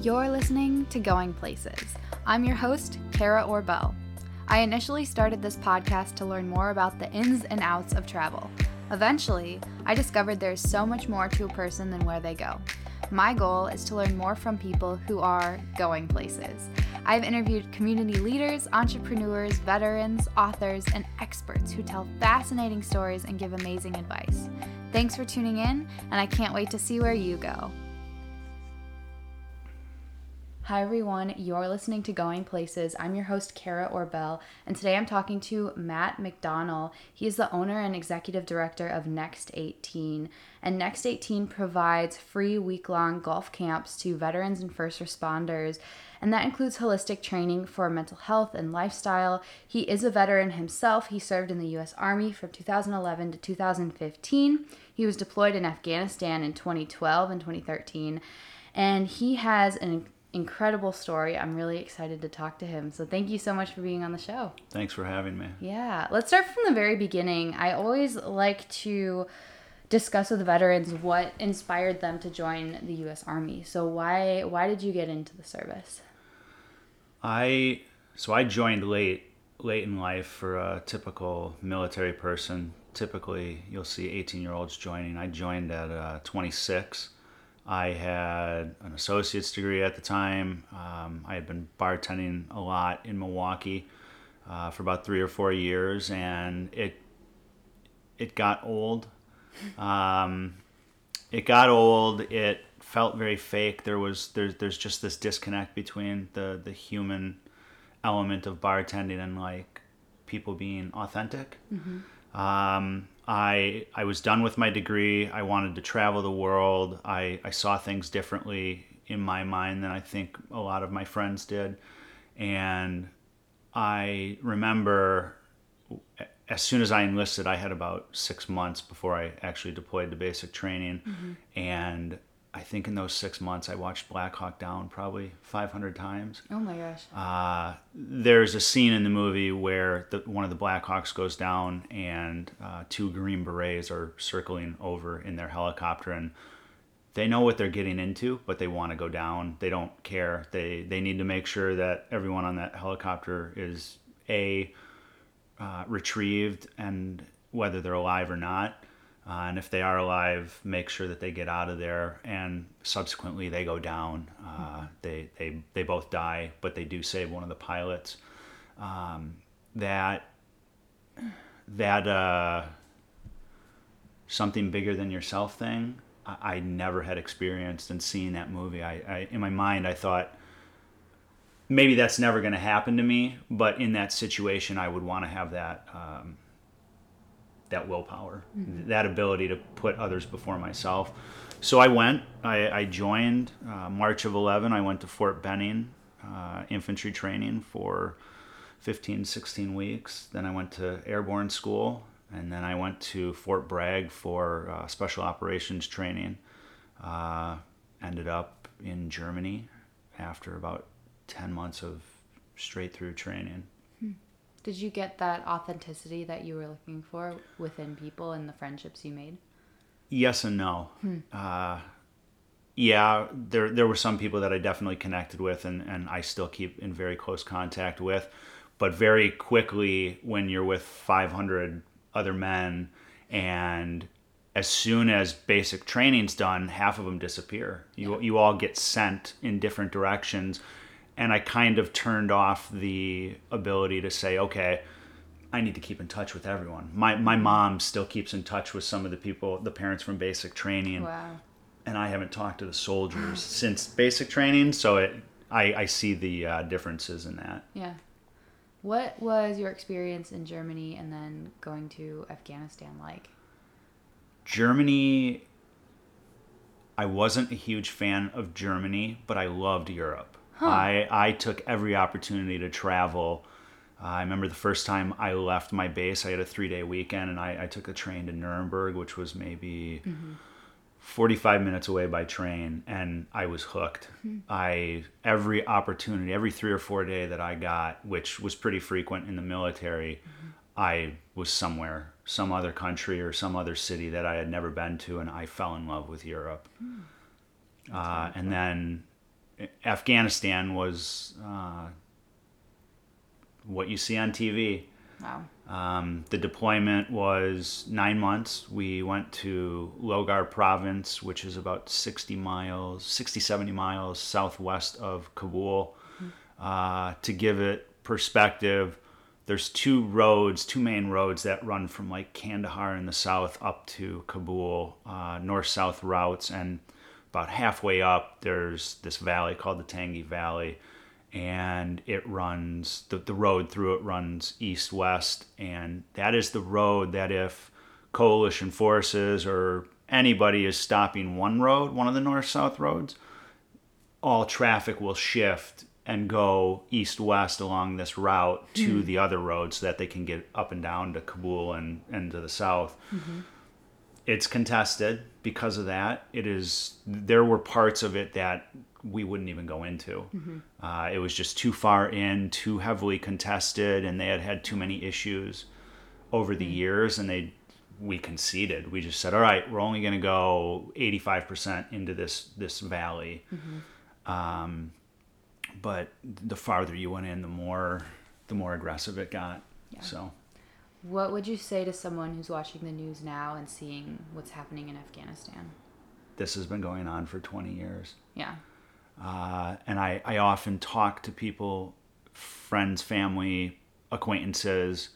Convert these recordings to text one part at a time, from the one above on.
You're listening to Going Places. I'm your host, Kara Orbell. I initially started this podcast to learn more about the ins and outs of travel. Eventually, I discovered there's so much more to a person than where they go. My goal is to learn more from people who are going places. I've interviewed community leaders, entrepreneurs, veterans, authors, and experts who tell fascinating stories and give amazing advice. Thanks for tuning in, and I can't wait to see where you go. Hi, everyone. You're listening to Going Places. I'm your host, Kara Orbell, and today I'm talking to Matt McDonnell. He is the owner and executive director of Next 18. And Next 18 provides free week long golf camps to veterans and first responders. And that includes holistic training for mental health and lifestyle. He is a veteran himself. He served in the U.S. Army from 2011 to 2015. He was deployed in Afghanistan in 2012 and 2013. And he has an incredible story. I'm really excited to talk to him. So thank you so much for being on the show. Thanks for having me. Yeah, let's start from the very beginning. I always like to discuss with veterans what inspired them to join the US Army. So why why did you get into the service? I so I joined late late in life for a typical military person. Typically, you'll see 18 year olds joining. I joined at uh, 26 I had an associate's degree at the time. Um, I had been bartending a lot in Milwaukee uh, for about three or four years, and it it got old. Um, it got old. It felt very fake. There was there's there's just this disconnect between the the human element of bartending and like people being authentic. Mm-hmm. Um, I I was done with my degree. I wanted to travel the world. I, I saw things differently in my mind than I think a lot of my friends did. And I remember as soon as I enlisted, I had about six months before I actually deployed to basic training. Mm-hmm. And I think in those six months, I watched Black Hawk Down probably 500 times. Oh my gosh. Uh, there's a scene in the movie where the, one of the Black Hawks goes down and uh, two Green Berets are circling over in their helicopter and they know what they're getting into, but they want to go down. They don't care. They, they need to make sure that everyone on that helicopter is A, uh, retrieved and whether they're alive or not uh, and if they are alive, make sure that they get out of there. And subsequently, they go down. Uh, they, they, they both die, but they do save one of the pilots. Um, that that uh, something bigger than yourself thing, I, I, never had experienced. And seeing that movie, I, I in my mind, I thought maybe that's never going to happen to me. But in that situation, I would want to have that. Um, that willpower, mm-hmm. that ability to put others before myself. So I went, I, I joined uh, March of 11. I went to Fort Benning uh, infantry training for 15, 16 weeks. Then I went to airborne school, and then I went to Fort Bragg for uh, special operations training. Uh, ended up in Germany after about 10 months of straight through training. Did you get that authenticity that you were looking for within people and the friendships you made? Yes and no. Hmm. Uh, yeah, there there were some people that I definitely connected with, and and I still keep in very close contact with. But very quickly, when you're with 500 other men, and as soon as basic training's done, half of them disappear. You yeah. you all get sent in different directions and I kind of turned off the ability to say, okay, I need to keep in touch with everyone. My my mom still keeps in touch with some of the people, the parents from basic training. Wow. And I haven't talked to the soldiers since basic training, so it I, I see the uh, differences in that. Yeah. What was your experience in Germany and then going to Afghanistan like? Germany I wasn't a huge fan of Germany, but I loved Europe. Huh. I I took every opportunity to travel. Uh, I remember the first time I left my base, I had a three day weekend, and I, I took a train to Nuremberg, which was maybe mm-hmm. 45 minutes away by train, and I was hooked. Mm-hmm. I every opportunity, every three or four day that I got, which was pretty frequent in the military, mm-hmm. I was somewhere, some other country or some other city that I had never been to, and I fell in love with Europe. Mm. Uh, and then Afghanistan was uh, what you see on TV. Wow. Um, the deployment was nine months. We went to Logar province, which is about 60 miles, 60, 70 miles southwest of Kabul. Uh, to give it perspective, there's two roads, two main roads that run from like Kandahar in the south up to Kabul, uh, north south routes. And about halfway up, there's this valley called the Tangi Valley and it runs the, the road through it runs east west and that is the road that if coalition forces or anybody is stopping one road one of the north south roads all traffic will shift and go east west along this route to hmm. the other road so that they can get up and down to kabul and, and to the south mm-hmm. It's contested because of that. It is there were parts of it that we wouldn't even go into. Uh, it was just too far in too heavily contested and they had had too many issues over the years and they we conceded. We just said all right we're only going to go 85% into this this valley. Um, but the farther you went in the more the more aggressive it got. So What would you say to someone who's watching the news now and seeing what's happening in Afghanistan? this has been going on for 20 years Yeah. uh, and I, I often talk to people friends family acquaintances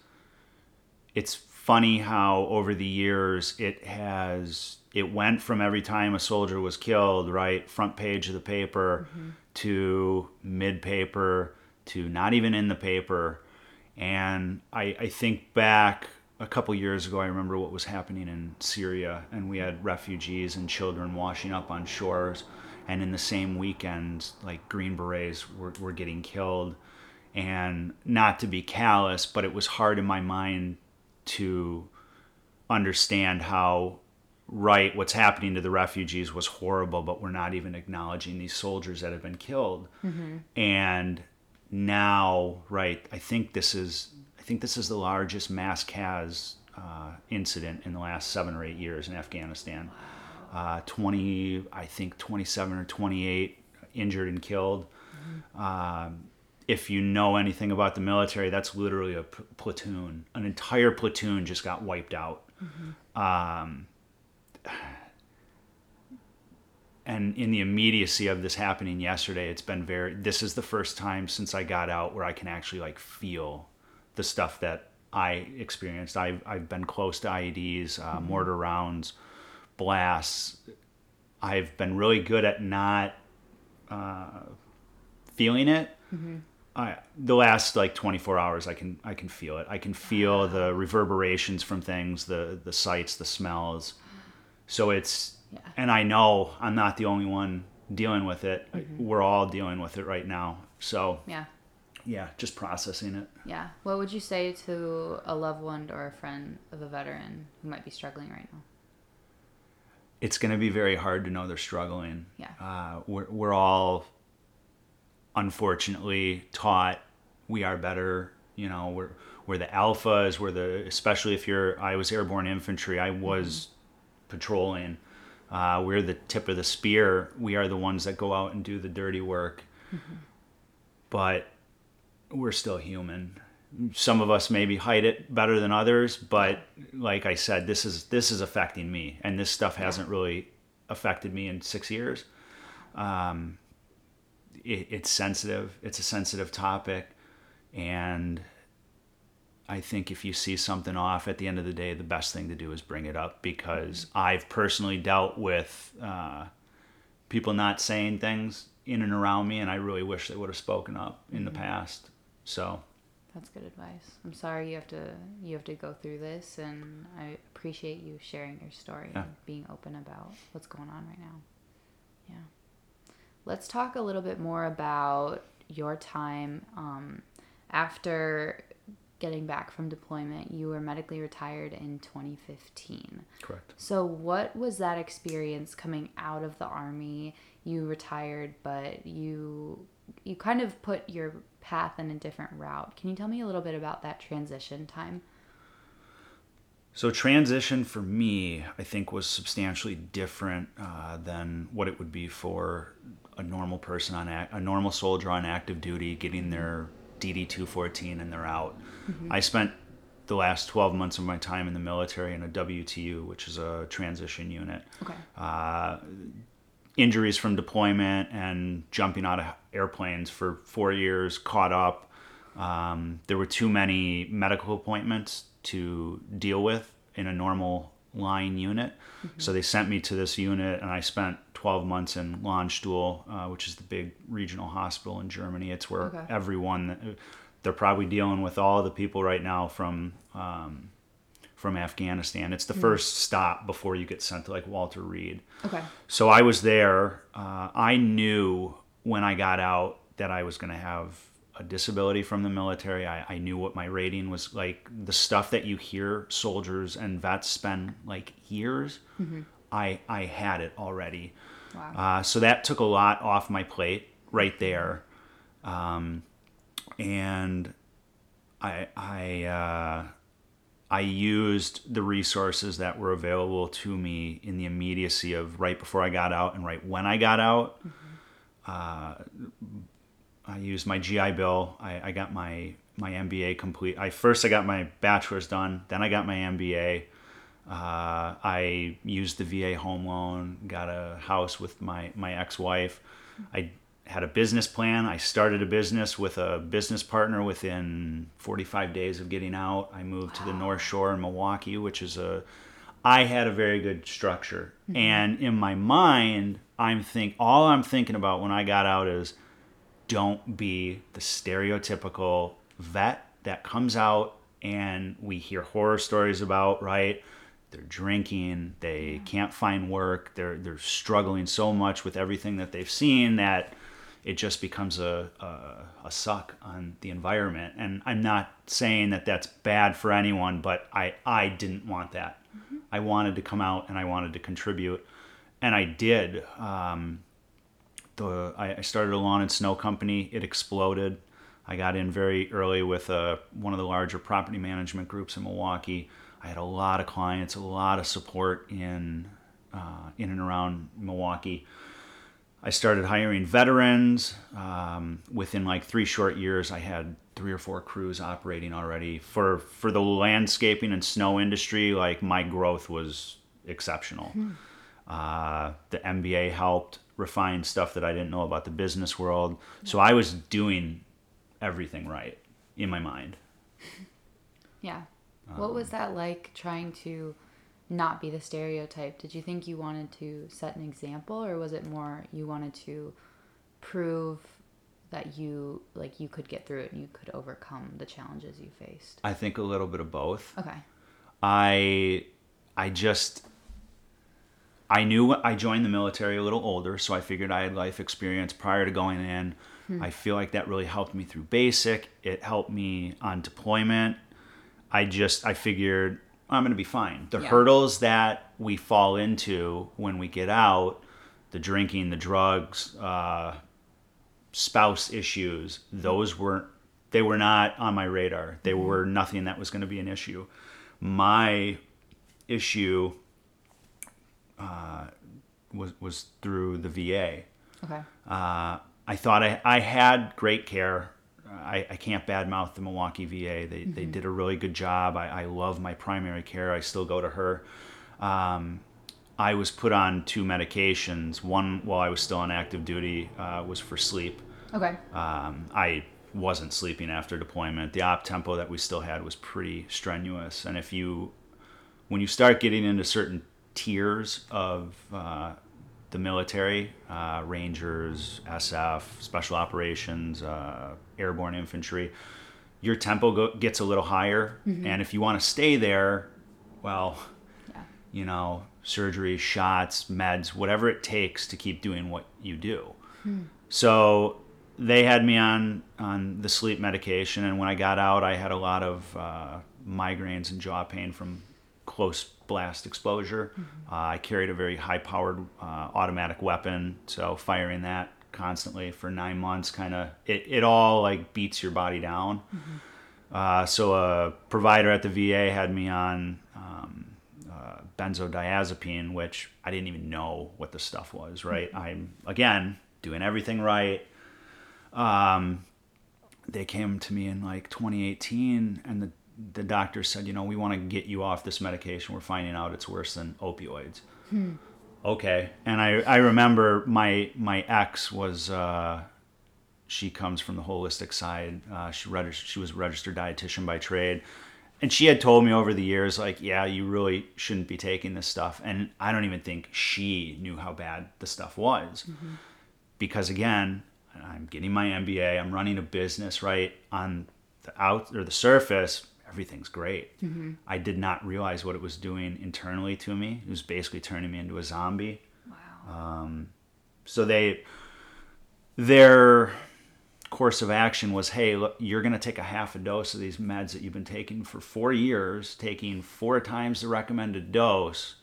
it's funny how over the years it has it went from every time a soldier was killed right front page of the paper to mid paper to not even in the paper and I, I think back a couple years ago i remember what was happening in syria and we had refugees and children washing up on shores. And in the same weekend like green berets were, were getting killed. And not to be callous but it was hard in my mind to understand how right what's happening to the refugees was horrible but we're not even acknowledging these soldiers that have been killed. Mm-hmm. And now right i think this is i think this is the largest mass cas uh, incident in the last seven or eight years in afghanistan uh, 20 i think 27 or 28 injured and killed um, if you know anything about the military, that's literally a p- platoon. An entire platoon just got wiped out. Um, and in the immediacy of this happening yesterday, it's been very. This is the first time since I got out where I can actually like feel the stuff that I experienced. I've I've been close to IEDs, uh, mortar rounds, blasts. I've been really good at not uh, feeling it. I, the last like 24 hours I can I can feel it. I can feel the reverberations from things, the the sights, the smells. So it's Yeah. and I know I'm not the only one dealing with it. We're all dealing with it right now. So, Yeah. yeah, just processing it. Yeah. What would you say to a loved one or a friend of a veteran who might be struggling right now? It's going to be very hard to know they're struggling. Yeah. Uh, we're we're all unfortunately taught we are better. You know, we're we're the alphas. We're the especially if you're. I was airborne infantry. I was patrolling. Uh, we're the tip of the spear. We are the ones that go out and do the dirty work. But we're still human. Some of us maybe hide it better than others, but like I said, this is this is affecting me, and this stuff hasn't really affected me in six years. Um, it, it's sensitive. It's a sensitive topic, and I think if you see something off at the end of the day, the best thing to do is bring it up because I've personally dealt with uh, people not saying things in and around me, and I really wish they would have spoken up in the past. So, That's good advice. I'm sorry you have to you have to go through this, and I appreciate you sharing your story Yeah. and being open about what's going on right now. Yeah. Let's talk a little bit more about your time um, after getting back from deployment. You were medically retired in 2015. correct. So, what was that experience coming out of the army? You retired, but you you kind of put your path in a different route. Can you tell me a little bit about that transition time? So transition for me, I think, was substantially different uh, than what it would be for a normal person on a, a normal soldier on active duty getting their DD 214 and they're out. I spent the last 12 months of my time in the military in a WTU, which is a transition unit. Okay. Uh, injuries from deployment and jumping out of airplanes for four years, caught up. Um, there were too many medical appointments to deal with in a normal line unit. So they sent me to this unit, and I spent 12 months in Landstuhl, uh, which is the big regional hospital in Germany. It's where Okay. everyone, they're probably dealing with all the people right now from um, from Afghanistan. It's the first stop before you get sent to like Walter Reed. Okay. So I was there. Uh, I knew when I got out that I was going to have a disability from the military. I, I knew what my rating was like. The stuff that you hear soldiers and vets spend like years, I I had it already. Wow. Uh, so that took a lot off my plate right there, um, and I I uh, I used the resources that were available to me in the immediacy of right before I got out and right when I got out. Uh, I used my GI Bill. I, I got my my MBA complete. I first I got my bachelor's done, then I got my MBA. Uh, I used the VA home loan, got a house with my my ex-wife. I had a business plan. I started a business with a business partner within 45 days of getting out. I moved to the North Shore in Milwaukee, which is a I had a very good structure. And in my mind, I'm think all I'm thinking about when I got out is don't be the stereotypical vet that comes out and we hear horror stories about, right? They're drinking, they can't find work, they're they're struggling so much with everything that they've seen that it just becomes a, a, a suck on the environment. And I'm not saying that that's bad for anyone, but I, I didn't want that. I wanted to come out and I wanted to contribute. And I did. Um, the I, I started a lawn and snow company. It exploded. I got in very early with uh, one of the larger property management groups in Milwaukee. I had a lot of clients, a lot of support in uh, in and around Milwaukee. I started hiring veterans. Um, within like three short years, I had three or four crews operating already. For for the landscaping and snow industry, like my growth was exceptional. Uh, the MBA helped refine stuff that I didn't know about the business world. So I was doing everything right in my mind. Yeah. What was um, that like trying to not be the stereotype? Did you think you wanted to set an example or was it more you wanted to prove that you like you could get through it and you could overcome the challenges you faced? I think a little bit of both. Okay. I I just I knew I joined the military a little older, so I figured I had life experience prior to going in. I feel like that really helped me through basic. It helped me on deployment. I just I figured I'm going to be fine. The Yeah. hurdles that we fall into when we get out, the drinking, the drugs, uh, spouse issues, those weren't they were not on my radar. They were nothing that was going to be an issue. My issue uh, was was through the VA. Okay. Uh, I thought I, I had great care. I, I can't badmouth the Milwaukee VA. They, they did a really good job. I, I love my primary care. I still go to her. Um, I was put on two medications. One while I was still on active duty uh, was for sleep. Okay. Um, I wasn't sleeping after deployment. The op tempo that we still had was pretty strenuous. And if you, when you start getting into certain tiers of uh, the military, uh, Rangers, SF, Special Operations, uh, Airborne Infantry, your tempo go- gets a little higher. And if you want to stay there, well, Yeah. you know, surgery, shots, meds, whatever it takes to keep doing what you do. So they had me on on the sleep medication, and when I got out, I had a lot of uh, migraines and jaw pain from close blast exposure. Uh, I carried a very high-powered uh, automatic weapon, so firing that constantly for nine months kind of it, it all like beats your body down. Uh, so a provider at the VA had me on um, uh, benzodiazepine, which I didn't even know what the stuff was. Right? I'm again doing everything right. Um, they came to me in like 2018, and the the doctor said, you know, we want to get you off this medication. We're finding out it's worse than opioids. Okay, and I I remember my my ex was. Uh, she comes from the holistic side. Uh, she registered, she was a registered dietitian by trade, and she had told me over the years, like, yeah, you really shouldn't be taking this stuff. And I don't even think she knew how bad the stuff was, because again, I'm getting my MBA. I'm running a business right on the out or the surface. Everything's great. I did not realize what it was doing internally to me. It was basically turning me into a zombie Wow. so they their course of action was hey look you're going to take a half a dose of these meds that you've been taking for four years taking four times the recommended dose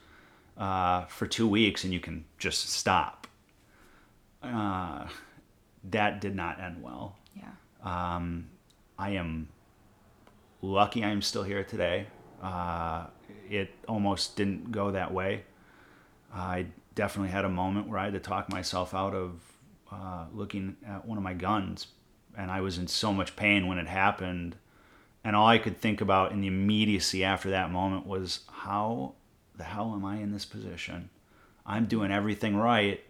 uh, for two weeks and you can just stop uh, that did not end well yeah. I am lucky I'm still here today. Uh, it almost didn't go that way. I definitely had a moment where I had to talk myself out of uh, looking at one of my guns, and I was in so much pain when it happened. And all I could think about in the immediacy after that moment was, how the hell am I in this position? I'm doing everything right,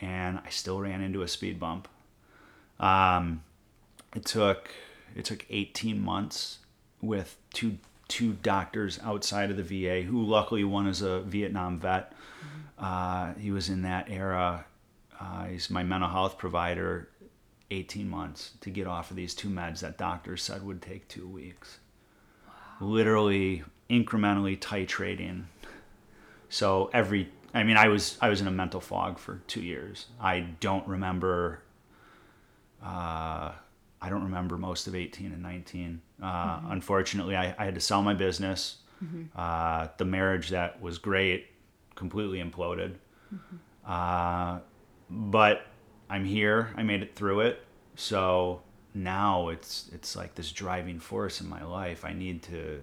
and I still ran into a speed bump. Um, it took it took 18 months with two two doctors outside of the VA who luckily one is a Vietnam vet. Uh, he was in that era. Uh, he's my mental health provider. 18 months to get off of these two meds that doctors said would take two weeks. Literally incrementally titrating. So every I mean I was I was in a mental fog for 2 years. I don't remember uh, I don't remember most of 18 and 19. Uh, Unfortunately, I, I had to sell my business. Uh, the marriage that was great completely imploded. Uh, but I'm here. I made it through it. So now it's it's like this driving force in my life. I need to.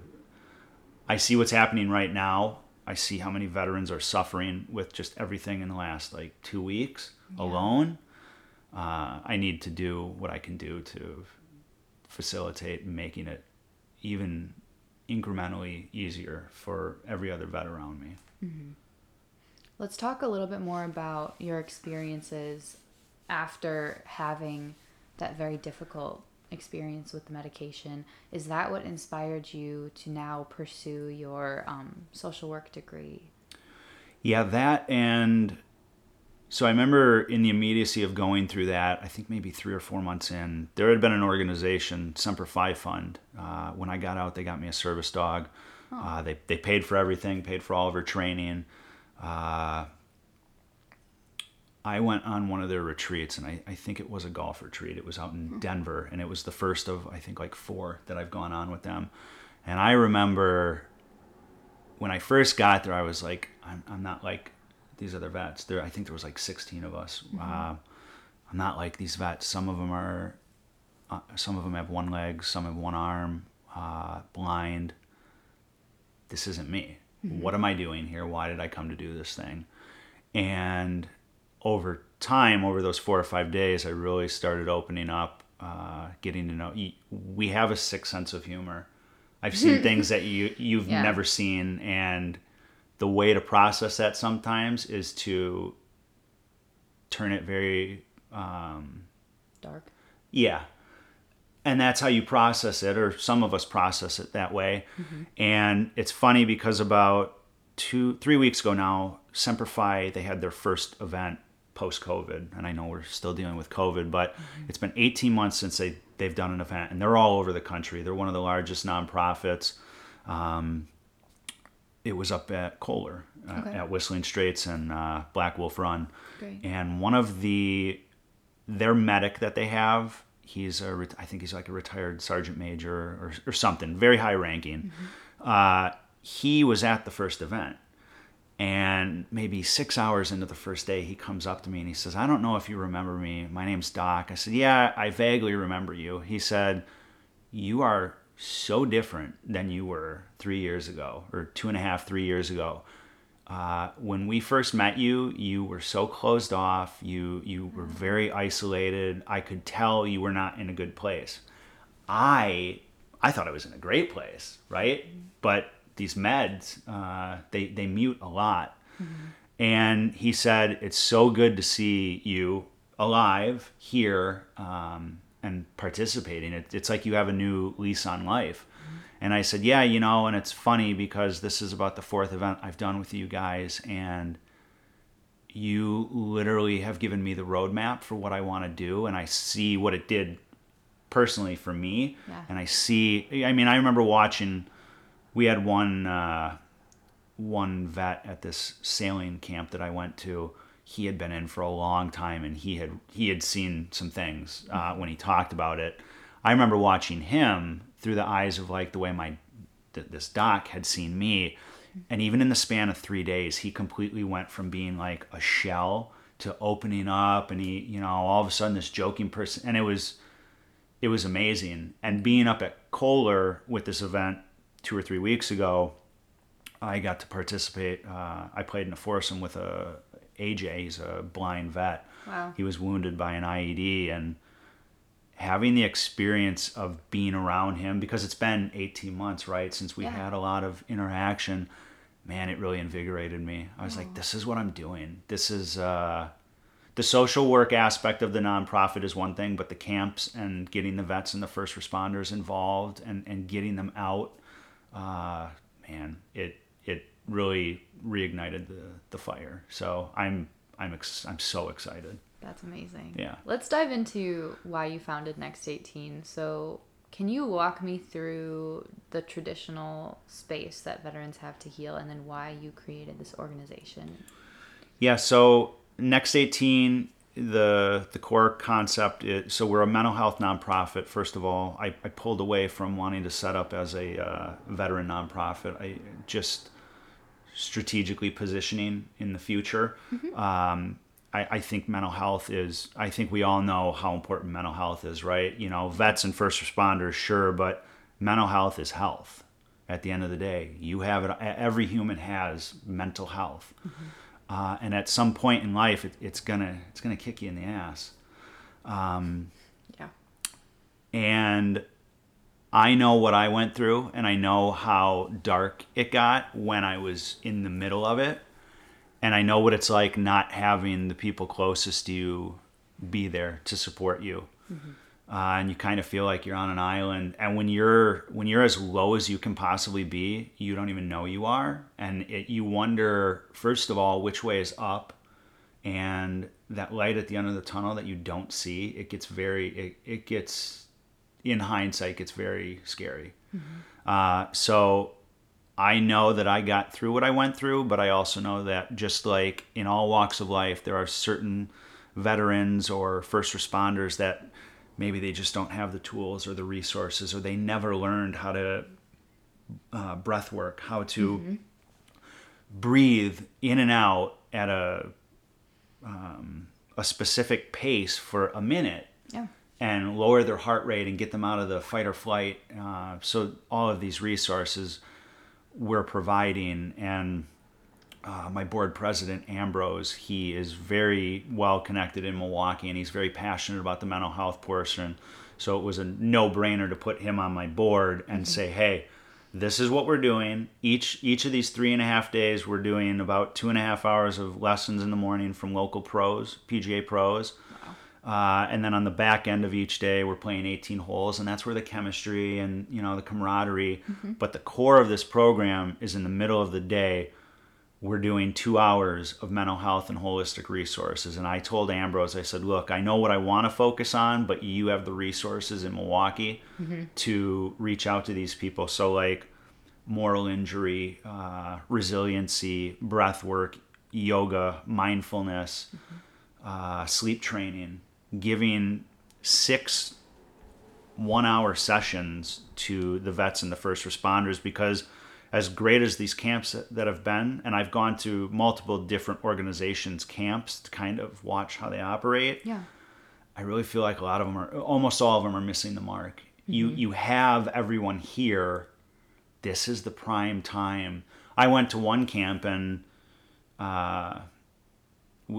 I see what's happening right now. I see how many veterans are suffering with just everything in the last like two weeks alone uh, I need to do what I can do to facilitate making it even incrementally easier for every other vet around me. Let's talk a little bit more about your experiences after having that very difficult experience with the medication. Is that what inspired you to now pursue your um, social work degree? Yeah, that and so I remember in the immediacy of going through that, I think maybe three or four months in, there had been an organization, Semper Fi Fund. Uh, when I got out, they got me a service dog. Uh, they, they paid for everything, paid for all of her training. Uh, I went on one of their retreats, and I, I think it was a golf retreat. It was out in Denver, and it was the first of, I think, like four that I've gone on with them. And I remember when I first got there, I was like, I'm, I'm not like these other vets. There, I think there was like 16 of us. Uh, I'm not like these vets. Some of them are, uh, some of them have one leg, some have one arm, uh, blind. This isn't me. What am I doing here? Why did I come to do this thing? And over time, over those four or five days, I really started opening up, uh, getting to know. We have a sick sense of humor. I've seen things that you you've Yeah. never seen, and the way to process that sometimes is to turn it very um, Dark. yeah. And that's how you process it, or some of us process it that way. Mm-hmm. And it's funny because about two, three weeks ago now, Semper Fi, they had their first event post COVID. And I know we're still dealing with COVID, but mm-hmm. it's been 18 months since they, they've done an event, and they're all over the country. They're one of the largest nonprofits. Um, it was up at Kohler, uh, Okay. at Whistling Straits and uh, Black Wolf Run. Great. And one of the their medic that they have, he's a I think he's like a retired sergeant major or, or something, very high ranking. Uh, he was at the first event. And maybe six hours into the first day, he comes up to me and he says, I don't know if you remember me. My name's Doc. I said, Yeah, I vaguely remember you. He said, You are so different than you were three years ago, or two and a half, three years ago. uh, when we first met you, you were so closed off. You you were very isolated. I could tell you were not in a good place. I I thought I was in a great place, right? But these meds, uh, they they mute a lot. And he said, "It's so good to see you alive here um, and participating. It, it's like you have a new lease on life." And I said, "Yeah, you know." And it's funny because this is about the fourth event I've done with you guys, and you literally have given me the roadmap for what I want to do, and I see what it did personally for me. Yeah. And I see. I mean, I remember watching. We had one uh, one vet at this sailing camp that I went to. He had been in for a long time, and he had he had seen some things uh, when he talked about it. I remember watching him through the eyes of like the way my th- this doc had seen me, and even in the span of three days, he completely went from being like a shell to opening up, and he you know all of a sudden this joking person, and it was it was amazing. And being up at Kohler with this event two or three weeks ago, I got to participate. Uh, I played in a foursome with a AJ. He's a blind vet. Wow. He was wounded by an IED, and having the experience of being around him because it's been 18 months, right, since we Yeah. had a lot of interaction. Man, it really invigorated me. I was like, this is what I'm doing. This is uh, the social work aspect of the nonprofit is one thing, but the camps and getting the vets and the first responders involved and, and getting them out, uh, man, it it really reignited the, the fire. So I'm I'm ex- I'm so excited. That's amazing. Yeah. Let's dive into why you founded Next 18. So, can you walk me through the traditional space that veterans have to heal and then why you created this organization? Yeah, so Next 18, the the core concept is so we're a mental health nonprofit. First of all, I, I pulled away from wanting to set up as a uh, veteran nonprofit. I just strategically positioning in the future. Um, I, I think mental health is. I think we all know how important mental health is, right? You know, vets and first responders, sure, but mental health is health. At the end of the day, you have it. Every human has mental health uh, and at some point in life it, it's gonna it's gonna kick you in the ass Yeah. and i know what i went through and i know how dark it got when i was in the middle of it. And i know what it's like not having the people closest to you be there to support you. Uh, and you kind of feel like you're on an island. And when you're when you're as low as you can possibly be you don't even know you are. And it, you wonder first of all which way is up. And that light at the end of the tunnel that you don't see it gets very it, it gets in hindsight gets very scary. Uh, so i know that i got through what i went through but i also know that just like in all walks of life there are certain veterans or first responders that maybe they just don't have the tools or the resources or they never learned how to uh, breath work how to breathe in and out at a um, a specific pace for a minute. Yeah. And lower their heart rate and get them out of the fight or flight. Uh, so all of these resources we're providing, and uh, my board president Ambrose, he is very well connected in Milwaukee, and he's very passionate about the mental health portion. So it was a no-brainer to put him on my board and say, "Hey, this is what we're doing. Each each of these three and a half days, we're doing about two and a half hours of lessons in the morning from local pros, PGA pros." Uh, and then on the back end of each day, we're playing 18 holes, and that's where the chemistry and you know the camaraderie. But the core of this program is in the middle of the day. We're doing two hours of mental health and holistic resources. And I told Ambrose, I said, "Look, I know what I want to focus on, but you have the resources in Milwaukee to reach out to these people. So like moral injury, uh, resiliency, breath work, yoga, mindfulness." uh, sleep training, giving six one hour sessions to the vets and the first responders because as great as these camps that have been and i've gone to multiple different organizations camps to kind of watch how they operate Yeah. I really feel like a lot of them are almost all of them are missing the mark. You you have everyone here. This is the prime time. I went to one camp and uh,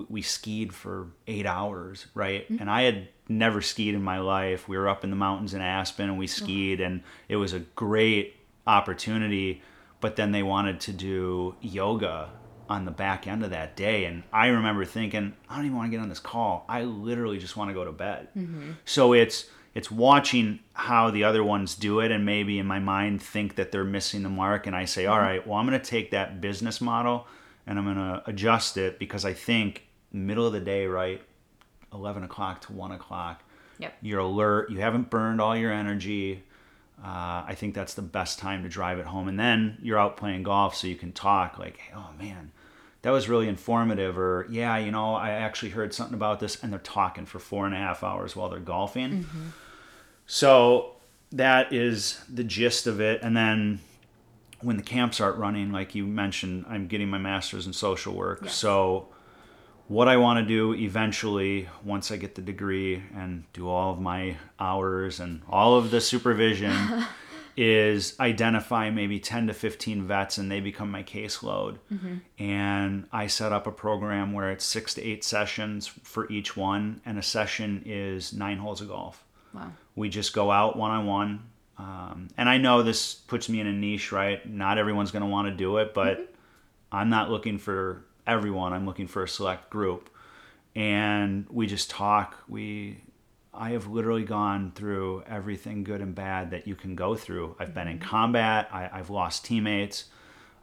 we, skied for eight hours, right? Mm-hmm. And I had never skied in my life. We were up in the mountains in Aspen and we skied, and it was a great opportunity. But then they wanted to do yoga on the back end of that day. And I remember thinking, I don't even want to get on this call. I literally just want to go to bed. Mm-hmm. So it's, it's watching how the other ones do it and maybe in my mind think that they're missing the mark and i say mm-hmm. all right well i'm going to take that business model and i'm going to adjust it because i think middle of the day right 11 o'clock to 1 o'clock Yep. you're alert you haven't burned all your energy uh, i think that's the best time to drive it home and then you're out playing golf so you can talk like oh man that was really informative or yeah you know i actually heard something about this and they're talking for four and a half hours while they're golfing so that is the gist of it. And then when the camps aren't running, like you mentioned, I'm getting my master's in social work. Yes. So what I want to do eventually, once I get the degree and do all of my hours and all of the supervision, is identify maybe 10 to 15 vets and they become my caseload. Mm-hmm. And I set up a program where it's six to eight sessions for each one, and a session is nine holes of golf. Wow. We just go out one on one. Um, and I know this puts me in a niche, right? Not everyone's going to want to do it, but I'm not looking for everyone. I'm looking for a select group. And we just talk. We, I have literally gone through everything good and bad that you can go through. I've been in combat. I, I've lost teammates.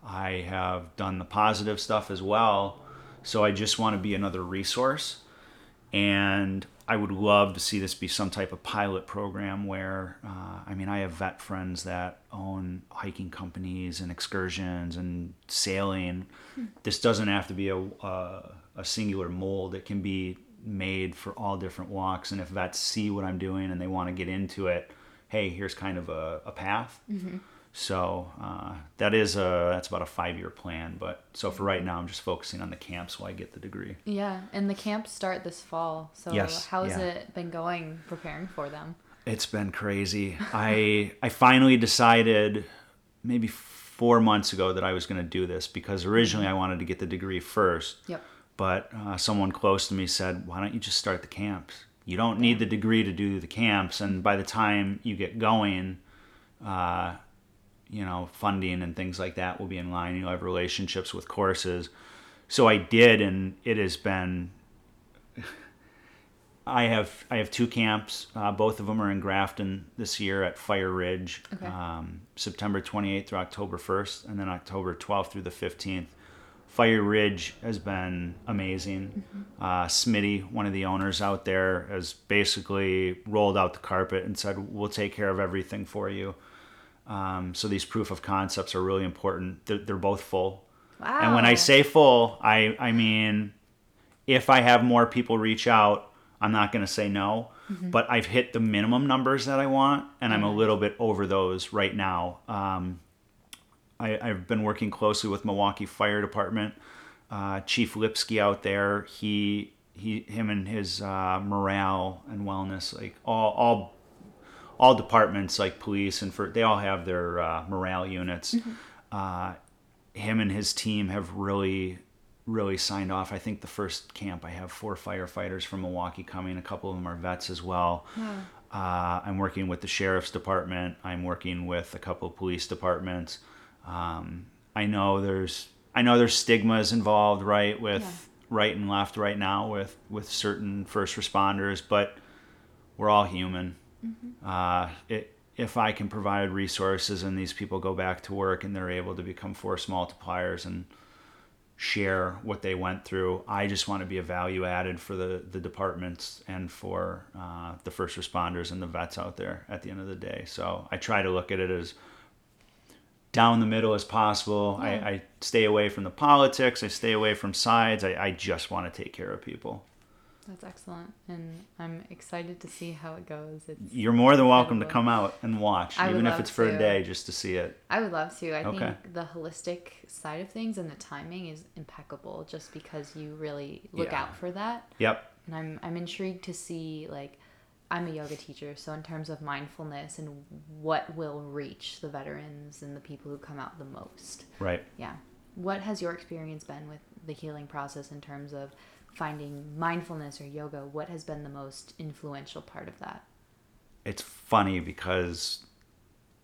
I have done the positive stuff as well. So I just want to be another resource and I would love to see this be some type of pilot program where, uh, I mean, I have vet friends that own hiking companies and excursions and sailing. This doesn't have to be a, a, a singular mold. It can be made for all different walks. And if vets see what I'm doing and they want to get into it, hey, here's kind of a, a path. So uh, that is a that's about a five year plan. But so for right now, I'm just focusing on the camps while I get the degree. Yeah, and the camps start this fall. So Yes, how's yeah. it been going preparing for them? It's been crazy. I I finally decided maybe four months ago that I was going to do this because originally I wanted to get the degree first. Yep. But uh, someone close to me said, "Why don't you just start the camps? You don't need the degree to do the camps, and by the time you get going, uh, you know, funding and things like that will be in line. You'll have relationships with courses." So I did, and it has been I have I have two camps. Uh, both of them are in Grafton this year at Fire Ridge, Okay. um, September 28th through October 1st, and then October 12th through the 15th. Fire Ridge has been amazing. Uh, Smitty, one of the owners out there, has basically rolled out the carpet and said, "We'll take care of everything for you." Um, so these proof of concepts are really important. They're, they're both full. Wow. And when I say full, I I mean if I have more people reach out, I'm not going to say no. But I've hit the minimum numbers that I want, and I'm a little bit over those right now. Um, I, I've been working closely with Milwaukee Fire Department. Uh, Chief Lipski out there, he he him and his uh, morale and wellness, like all all all departments like police and for they all have their uh, morale units. Uh, him and his team have really really signed off. I think the first camp I have four firefighters from Milwaukee coming. A couple of them are vets as well. Uh, I'm working with the sheriff's department. I'm working with a couple of police departments. Um, I know there's I know there's stigmas involved, right, with Yeah. right and left right now with with certain first responders, but we're all human. Uh, it, if I can provide resources and these people go back to work and they're able to become force multipliers and share what they went through, I just want to be a value added for the, the departments and for uh, the first responders and the vets out there at the end of the day. So I try to look at it as down the middle as possible. Yeah. I, I stay away from the politics. I stay away from sides. I, I just want to take care of people. That's excellent, and I'm excited to see how it goes. It's, You're more than welcome to come out and watch, I even if it's for to. a day, just to see it. I would love to. I Okay. think the holistic side of things and the timing is impeccable, just because you really look Yeah. out for that. Yep. And I'm I'm intrigued to see like I'm a yoga teacher, so in terms of mindfulness and what will reach the veterans and the people who come out the most. Right. Yeah. What has your experience been with the healing process in terms of finding mindfulness or yoga, what has been the most influential part of that? It's funny because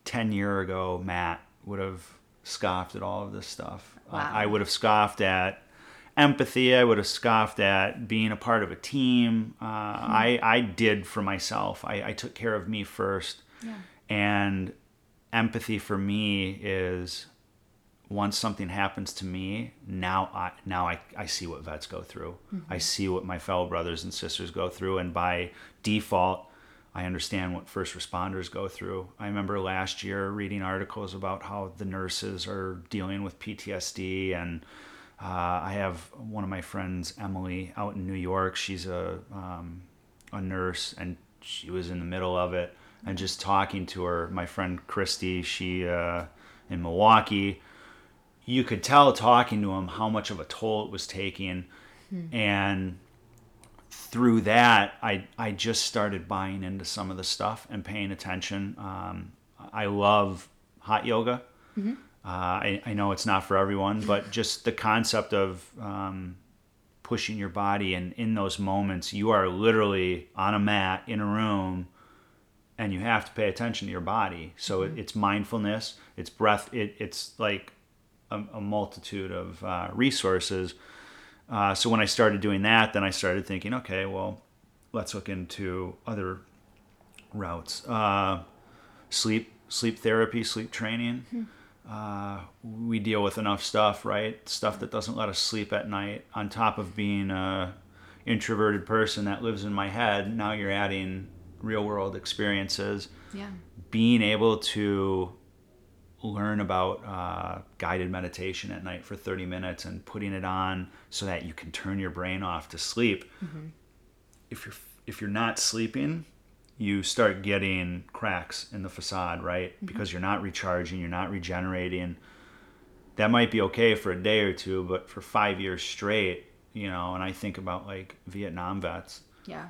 10 year ago, Matt would have scoffed at all of this stuff. Wow. I, I would have scoffed at empathy. I would have scoffed at being a part of a team. Uh, I, I did for myself. I, I took care of me first. Yeah. And empathy for me is once something happens to me, now I now I, I see what vets go through. I see what my fellow brothers and sisters go through and by default I understand what first responders go through. I remember last year reading articles about how the nurses are dealing with PTSD and uh, I have one of my friends, Emily, out in New York. She's a um, a nurse, and she was in the middle of it. And just talking to her, my friend Christy, she uh, in Milwaukee, you could tell talking to him how much of a toll it was taking, and through that, I I just started buying into some of the stuff and paying attention. Um, I love hot yoga. Uh, I, I know it's not for everyone, but just the concept of um, pushing your body and in those moments, you are literally on a mat in a room and you have to pay attention to your body. So it, it's mindfulness, it's breath, it, it's like a, a multitude of uh, resources. Uh, so when I started doing that, then I started thinking, okay, well, let's look into other routes. Uh, sleep, sleep therapy, sleep training. Uh, we deal with enough stuff, right? Stuff that doesn't let us sleep at night. On top of being a introverted person that lives in my head, now you're adding real world experiences. Yeah. Being able to learn about uh, guided meditation at night for 30 minutes and putting it on so that you can turn your brain off to sleep. If you're if you're not sleeping, you start getting cracks in the facade, right? Because you're not recharging, you're not regenerating. That might be okay for a day or two, but for five years straight, you know, and I think about like Vietnam vets. Yeah.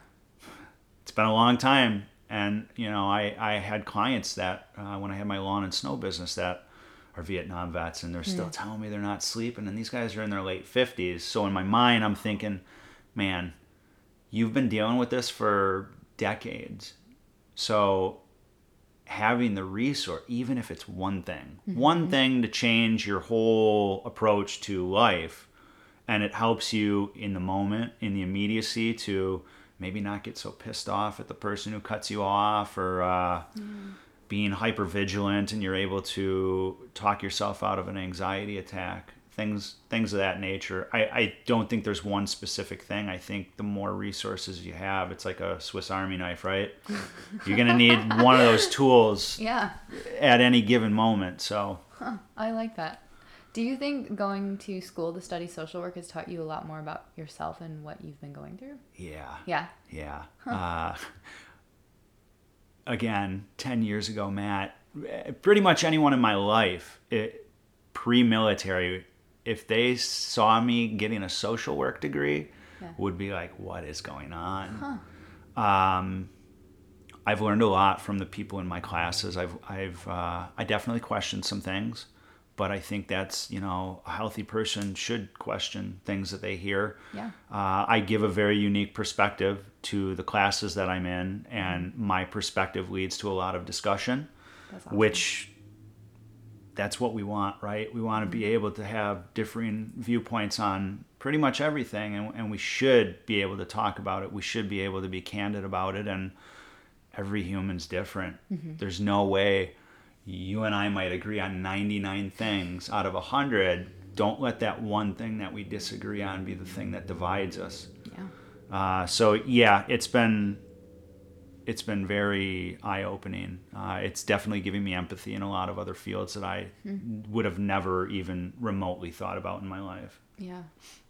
It's been a long time. And, you know, I, I had clients that, uh, when I had my lawn and snow business, that are Vietnam vets, and they're still telling me they're not sleeping. And these guys are in their late 50s. So in my mind, I'm thinking, man, you've been dealing with this for decades. So having the resource, even if it's one thing, one thing to change your whole approach to life, and it helps you in the moment, in the immediacy, to maybe not get so pissed off at the person who cuts you off or uh, being hyper vigilant and you're able to talk yourself out of an anxiety attack things things of that nature. I, I don't think there's one specific thing. I think the more resources you have it's like a swiss army knife right? You're going to need one of those tools Yeah. at any given moment so. I like that. Do you think going to school to study social work has taught you a lot more about yourself and what you've been going through? yeah Yeah. Yeah. Uh, again, 10 years ago, Matt, eh, pretty much anyone in my life, pre-military, if they saw me getting a social work degree, Yeah. would be like, what is going on? Um, I've learned a lot from the people in my classes. I've, I've, uh, I definitely questioned some things, but I think that's, you know, a healthy person should question things that they hear. Yeah. Uh, I give a very unique perspective to the classes that I'm in, and my perspective leads to a lot of discussion, That's awesome. which that's what we want, right? We want to Mm-hmm. be able to have differing viewpoints on pretty much everything, and, and we should be able to talk about it. We should be able to be candid about it, and every human's different. Mm-hmm. There's no way you and I might agree on 99 things out of 100. Don't let that one thing that we disagree on be the thing that divides us. Yeah. Uh, so yeah, it's been it's been very eye opening. Uh, it's definitely giving me empathy in a lot of other fields that I would have never even remotely thought about in my life. Yeah.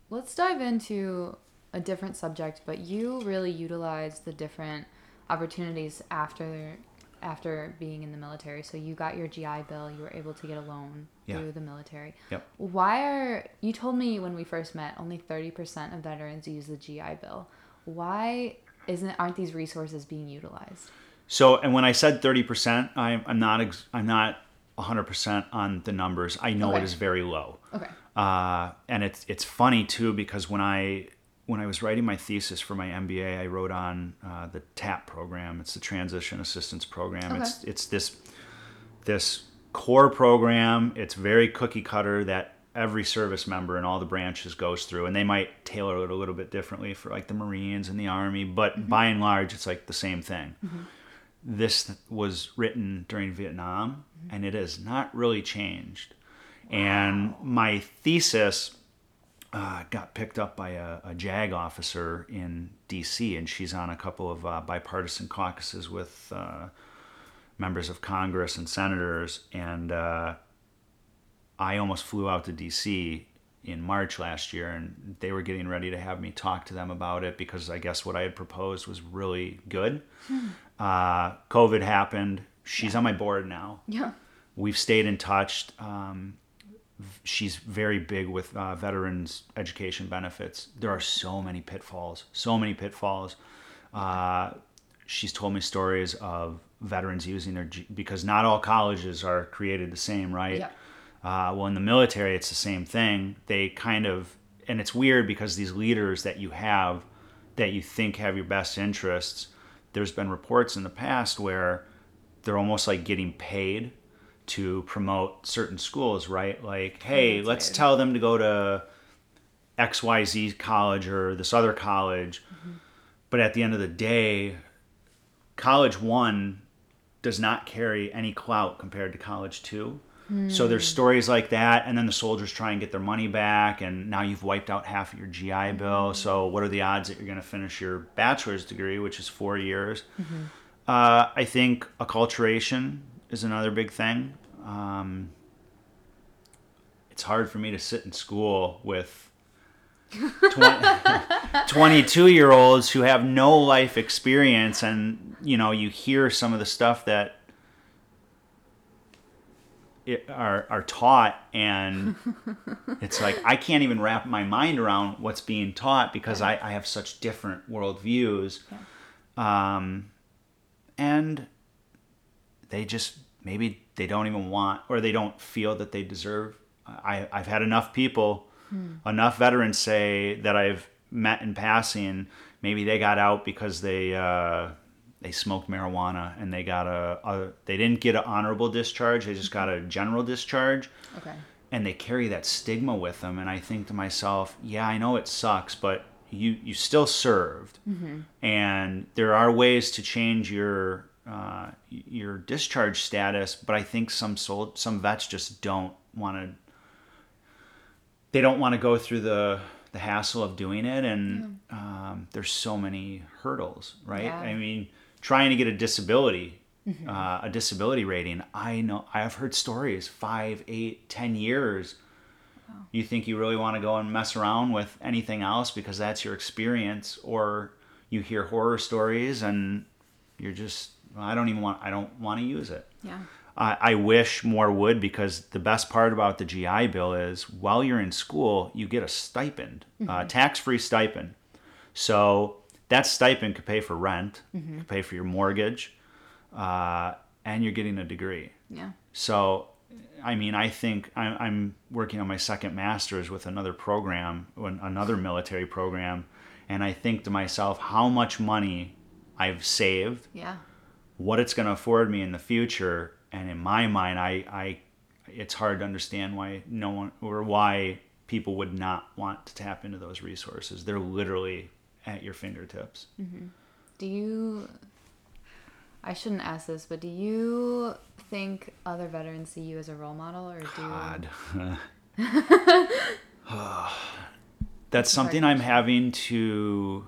Let's dive into a different subject, but you really utilize the different opportunities after after being in the military. So you got your GI Bill, you were able to get a loan Yeah. through the military. Yep. Why are you told me when we first met only 30% of veterans use the GI Bill. Why isn't aren't these resources being utilized? So, and when I said thirty percent, I'm I'm not ex- I'm not hundred percent on the numbers. I know it Okay. is very low. Okay. Uh, and it's it's funny too because when I when I was writing my thesis for my MBA, I wrote on uh, the TAP program. It's the Transition Assistance Program. Okay. It's it's this this core program. It's very cookie cutter that every service member in all the branches goes through, and they might tailor it a little bit differently for like the Marines and the Army, but mm-hmm. by and large, it's like the same thing. Mm-hmm. This was written during Vietnam, mm-hmm. and it has not really changed. And my thesis uh, got picked up by a, a JAG officer in DC, and she's on a couple of uh, bipartisan caucuses with uh, members of Congress and senators. And uh, I almost flew out to DC in March last year, and they were getting ready to have me talk to them about it because I guess what I had proposed was really good. Uh, COVID happened. She's on my board now Yeah. we've stayed in touch. Um, she's very big with uh, veterans education benefits. There are so many pitfalls, so many pitfalls. Uh, she's told me stories of veterans using their G- because not all colleges are created the same, right? Yep. Uh, well, in the military, it's the same thing. They kind of, and it's weird because these leaders that you have, that you think have your best interests, there's been reports in the past where they're almost like getting paid to promote certain schools, right? Like, hey, oh, that's let's weird. tell them to go to XYZ college or this other college. Mm-hmm. But at the end of the day, college one does not carry any clout compared to college two. So there's hmm. stories like that, and then the soldiers try and get their money back, and now you've wiped out half of your GI Bill. Mm-hmm. So what are the odds that you're going to finish your bachelor's degree, which is four years? Mm-hmm. Uh, I think acculturation is another big thing. Um, it's hard for me to sit in school with 22 year olds who have no life experience and you know you hear some of the stuff that it, are are taught and it's like I can't even wrap my mind around what's being taught because I, I have such different worldviews um, and they just maybe they don't even want or they don't feel that they deserve I, I've had enough people enough veterans say that I've met in passing maybe they got out because they uh, they smoked marijuana and they got a, a they didn't get an honorable discharge they just got a general discharge. Okay. and they carry that stigma with them and i think to myself yeah i know it sucks but you you still served. And there are ways to change your uh, your discharge status but i think some sol- some vets just don't want to they don't want to go through the the hassle of doing it and um, there's so many hurdles right? Yeah. i mean trying to get a disability uh, a disability rating i know i've heard stories five eight ten years. You think you really want to go and mess around with anything else because that's your experience or you hear horror stories and you're just i don't even want i don't want to use it Yeah. I, I wish more would because the best part about the GI Bill is while you're in school, you get a stipend, uh, tax free stipend. So that stipend could pay for rent, could pay for your mortgage, uh, and you're getting a degree. Yeah. So, I mean, I think I'm, I'm working on my second master's with another program, another military program, and I think to myself how much money I've saved Yeah. What it's going to afford me in the future and in my mind I, I it's hard to understand why no one or why people would not want to tap into those resources. They're literally at your fingertips. Mm-hmm. Do you I shouldn't ask this, but do you think other veterans see you as a role model or do god. That's something i'm having to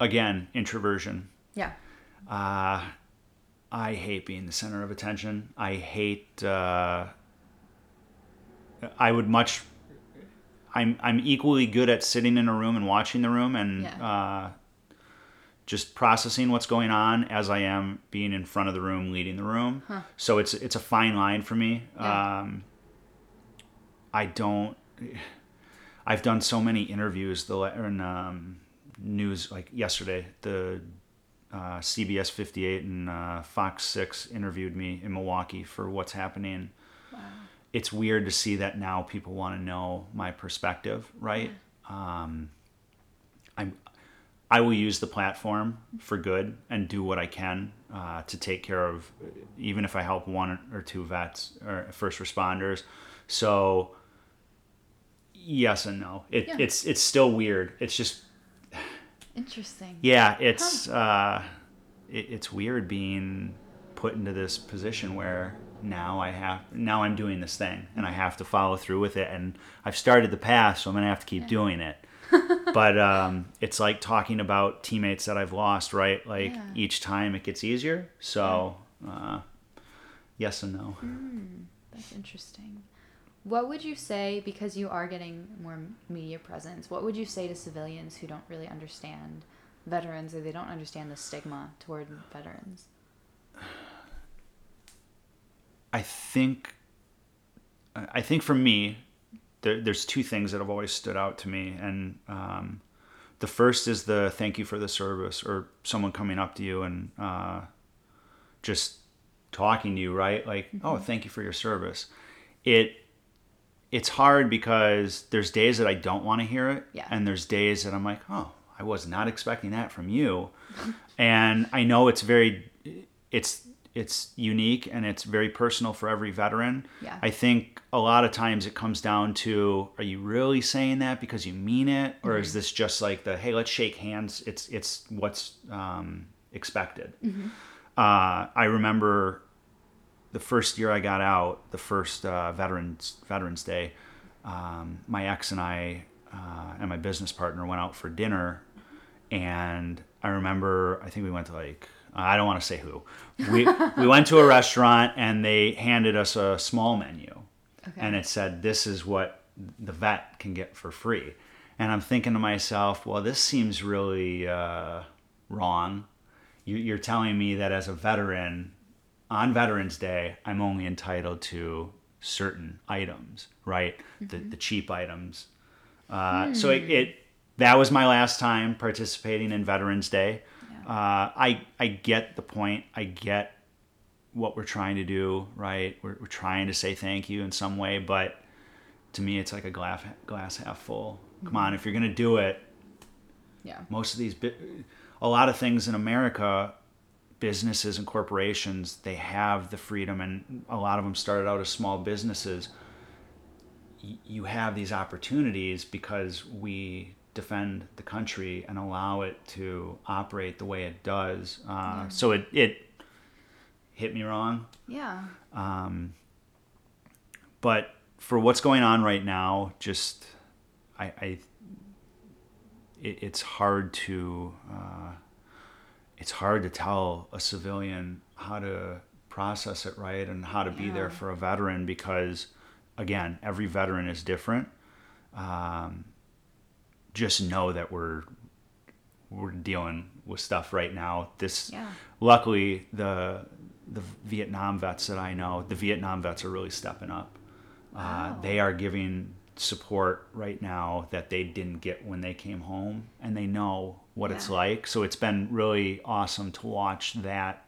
again introversion. Yeah. Uh, I hate being the center of attention. I hate. Uh, I would much. I'm I'm equally good at sitting in a room and watching the room and Yeah. uh, just processing what's going on as I am being in front of the room, leading the room. So it's it's a fine line for me. Yeah. Um, I don't. I've done so many interviews. The in, um, news like yesterday, the uh, CBS 58 and uh, Fox 6 interviewed me in Milwaukee for what's happening. it's weird to see that now people want to know my perspective, right? Um, I'm I will use the platform for good and do what I can uh, to take care of, even if I help one or two vets or first responders. So, yes and no. It, Yeah. It's it's still weird. It's just Interesting. yeah. It's uh, it, it's weird being put into this position where now I have now I'm doing this thing and I have to follow through with it and I've started the path, so I'm gonna have to keep doing it but um, it's like talking about teammates that I've lost, right? Like Yeah. each time it gets easier. So, uh, yes and no. That's interesting. What would you say, because you are getting more media presence, what would you say to civilians who don't really understand veterans or they don't understand the stigma toward veterans? I think, I think for me, there, there's two things that have always stood out to me, and um, the first is the thank you for the service, or someone coming up to you and uh, just talking to you, right? Like, oh, thank you for your service. It it's hard because there's days that I don't want to hear it, Yeah. and there's days that I'm like, oh, I was not expecting that from you, and I know it's very, it's it's unique and it's very personal for every veteran. Yeah. I think a lot of times it comes down to, are you really saying that because you mean it, or is this just like the hey, let's shake hands? It's it's what's um, expected. Uh, I remember the first year I got out, the first uh, Veterans Veterans Day, um, my ex and I uh, and my business partner went out for dinner, and I remember I think we went to like I don't want to say who. We we went to a restaurant and they handed us a small menu, Okay. and it said this is what the vet can get for free, and I'm thinking to myself, well, this seems really uh, wrong. You, you're telling me that as a veteran, on Veterans Day, I'm only entitled to certain items, right? The, the cheap items. Uh, So it, it that was my last time participating in Veterans Day. Uh, I I get the point. I get what we're trying to do, right? We're, we're trying to say thank you in some way, but to me, it's like a glass glass half full. Come on, if you're gonna do it, yeah. most of these a lot of things in america businesses and corporations they have the freedom and a lot of them started out as small businesses. You have these opportunities because we defend the country and allow it to operate the way it does. Uh, so it, it hit me wrong. Yeah. but for what's going on right now, just I, I it, it's hard to uh, it's hard to tell a civilian how to process it right and how to be there for a veteran because again, every veteran is different. Um, just know that we're we're dealing with stuff right now. This Yeah. luckily the the Vietnam vets that I know, the Vietnam vets are really stepping up. Uh, they are giving support right now that they didn't get when they came home, and they know what it's like. So it's been really awesome to watch that.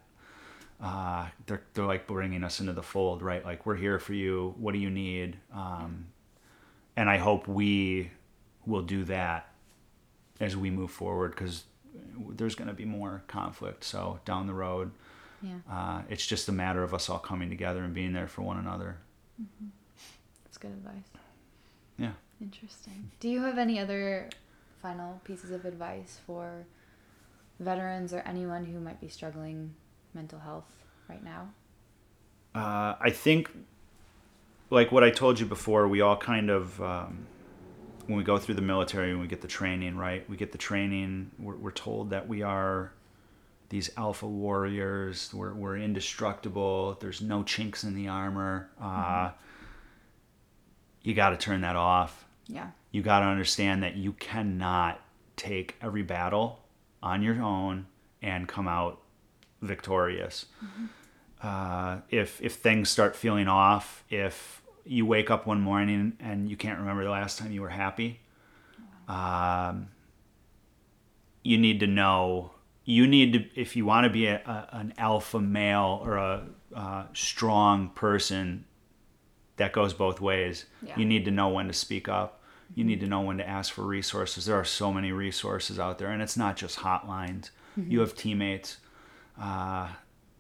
Uh, they're they're like bringing us into the fold, right? Like we're here for you. What do you need? Um, and I hope we will do that as we move forward because there's going to be more conflict. So down the road, Yeah. uh, it's just a matter of us all coming together and being there for one another. That's good advice. Yeah. Interesting. Do you have any other final pieces of advice for veterans or anyone who might be struggling mental health right now? Uh, I think, like what I told you before, we all kind of, um, when we go through the military and we get the training, right? We get the training, we're, we're told that we are these alpha warriors, we're, we're indestructible, there's no chinks in the armor. Uh, You got to turn that off. Yeah. you got to understand that you cannot take every battle on your own and come out victorious. Uh, if if things start feeling off, if you wake up one morning and you can't remember the last time you were happy, um, you need to know. You need to, if you want to be a, a, an alpha male or a uh, strong person, that goes both ways. Yeah. You need to know when to speak up. You need to know when to ask for resources. There are so many resources out there, and it's not just hotlines. You have teammates. Uh,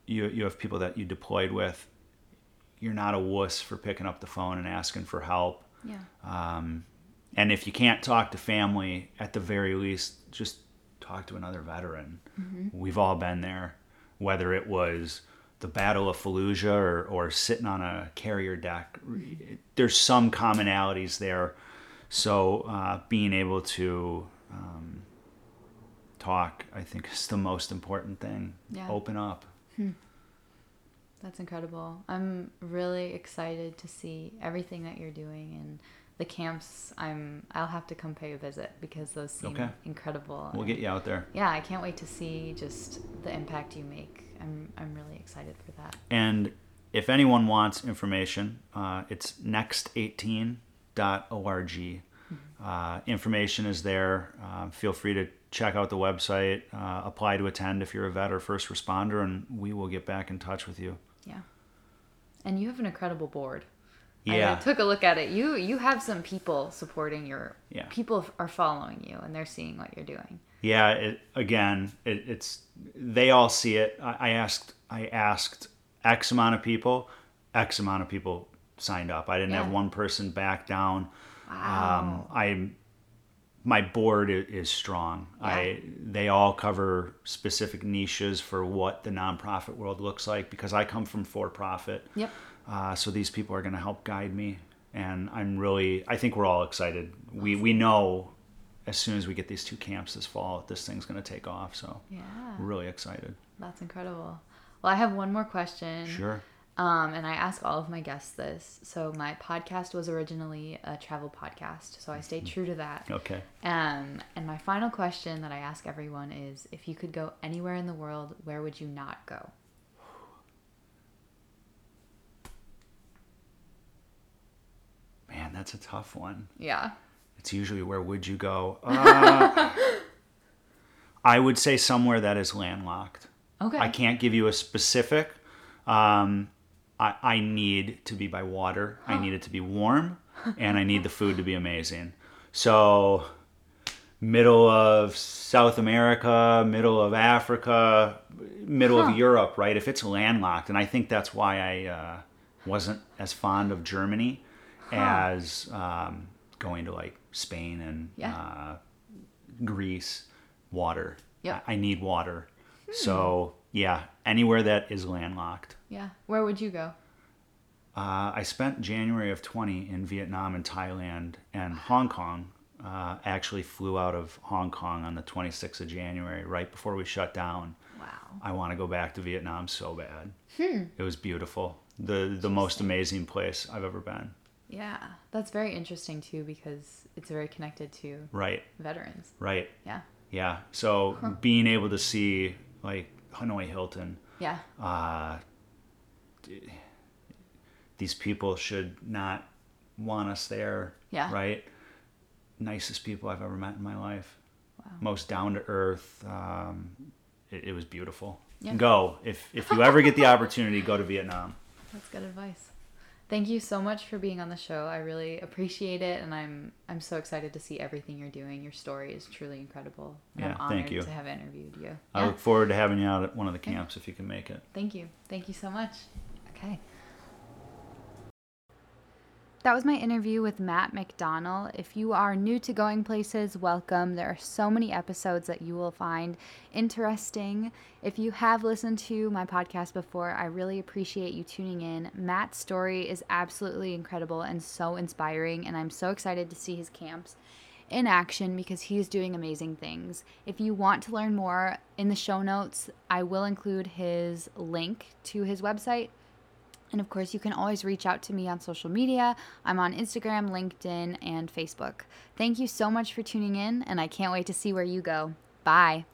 you you have people that you deployed with. You're not a wuss for picking up the phone and asking for help. Yeah. Um, and if you can't talk to family, at the very least, just talk to another veteran. We've all been there, whether it was the Battle of Fallujah or, or sitting on a carrier deck. There's some commonalities there. So uh, being able to um, talk, I think, is the most important thing. Yeah. Open up. That's incredible. I'm really excited to see everything that you're doing and the camps. I'm I'll have to come pay a visit because those seem Okay. incredible. We'll and- get you out there. Yeah, I can't wait to see just the impact you make. I'm I'm really excited for that. And if anyone wants information, uh, it's next18.org. Uh, information is there. Uh, feel free to check out the website, uh, apply to attend if you're a vet or first responder, and we will get back in touch with you. Yeah. And you have an incredible board. Yeah. I took a look at it. You you have some people supporting your Yeah. people are following you and they're seeing what you're doing. Yeah, it, again, it, it's they all see it. I, I asked, I asked X amount of people, X amount of people signed up. I didn't have one person back down. Wow. Um, I, my board is strong. Yeah. I they all cover specific niches for what the nonprofit world looks like because I come from for profit. Yep. Uh, so these people are going to help guide me, and I'm really. I think we're all excited. We we know as soon as we get these two camps this fall, this thing's going to take off. So Yeah. really excited. That's incredible. Well, I have one more question. Sure. Um, and I ask all of my guests this. So my podcast was originally a travel podcast, so I stay true to that. Okay. Um, and my final question that I ask everyone is: If you could go anywhere in the world, where would you not go? Man, that's a tough one. Yeah. It's usually where would you go? Uh, I would say somewhere that is landlocked. Okay. I can't give you a specific. Um, I, I need to be by water. I need it to be warm, and I need the food to be amazing. So, middle of South America, middle of Africa, middle Huh. of Europe, right? If it's landlocked, and I think that's why I uh, wasn't as fond of Germany as um, going to like Spain and Yeah. uh, Greece. Water. Yeah, I I need water. So yeah, anywhere that is landlocked. Yeah. Where would you go? Uh, I spent January of 20 in Vietnam and Thailand and Hong Kong. Uh, actually flew out of Hong Kong on the 26th of January, right before we shut down. Wow. I want to go back to Vietnam so bad. Hmm. It was beautiful. The the most amazing place I've ever been. Yeah. That's very interesting too because it's very connected to Right, veterans. right. Yeah. Yeah. So being able to see like Hanoi Hilton, Yeah. uh, these people should not want us there. Yeah. Right. Nicest people I've ever met in my life. Wow. Most down to earth. Um, it, it was beautiful. Yeah. Go if if you ever get the opportunity, go to Vietnam. That's good advice. Thank you so much for being on the show. I really appreciate it, and I'm I'm so excited to see everything you're doing. Your story is truly incredible. And Yeah, I'm honored thank you. to have interviewed you. I Yeah, look forward to having you out at one of the camps if you can make it. thank you. Thank you so much. Okay. That was my interview with Matt McDonald. If you are new to Going Places, welcome. There are so many episodes that you will find interesting. If you have listened to my podcast before, I really appreciate you tuning in. Matt's story is absolutely incredible and so inspiring, and I'm so excited to see his camps in action because he's doing amazing things. If you want to learn more, in the show notes, I will include his link to his website. And of course, you can always reach out to me on social media. I'm on Instagram, LinkedIn, and Facebook. Thank you so much for tuning in, and I can't wait to see where you go. Bye.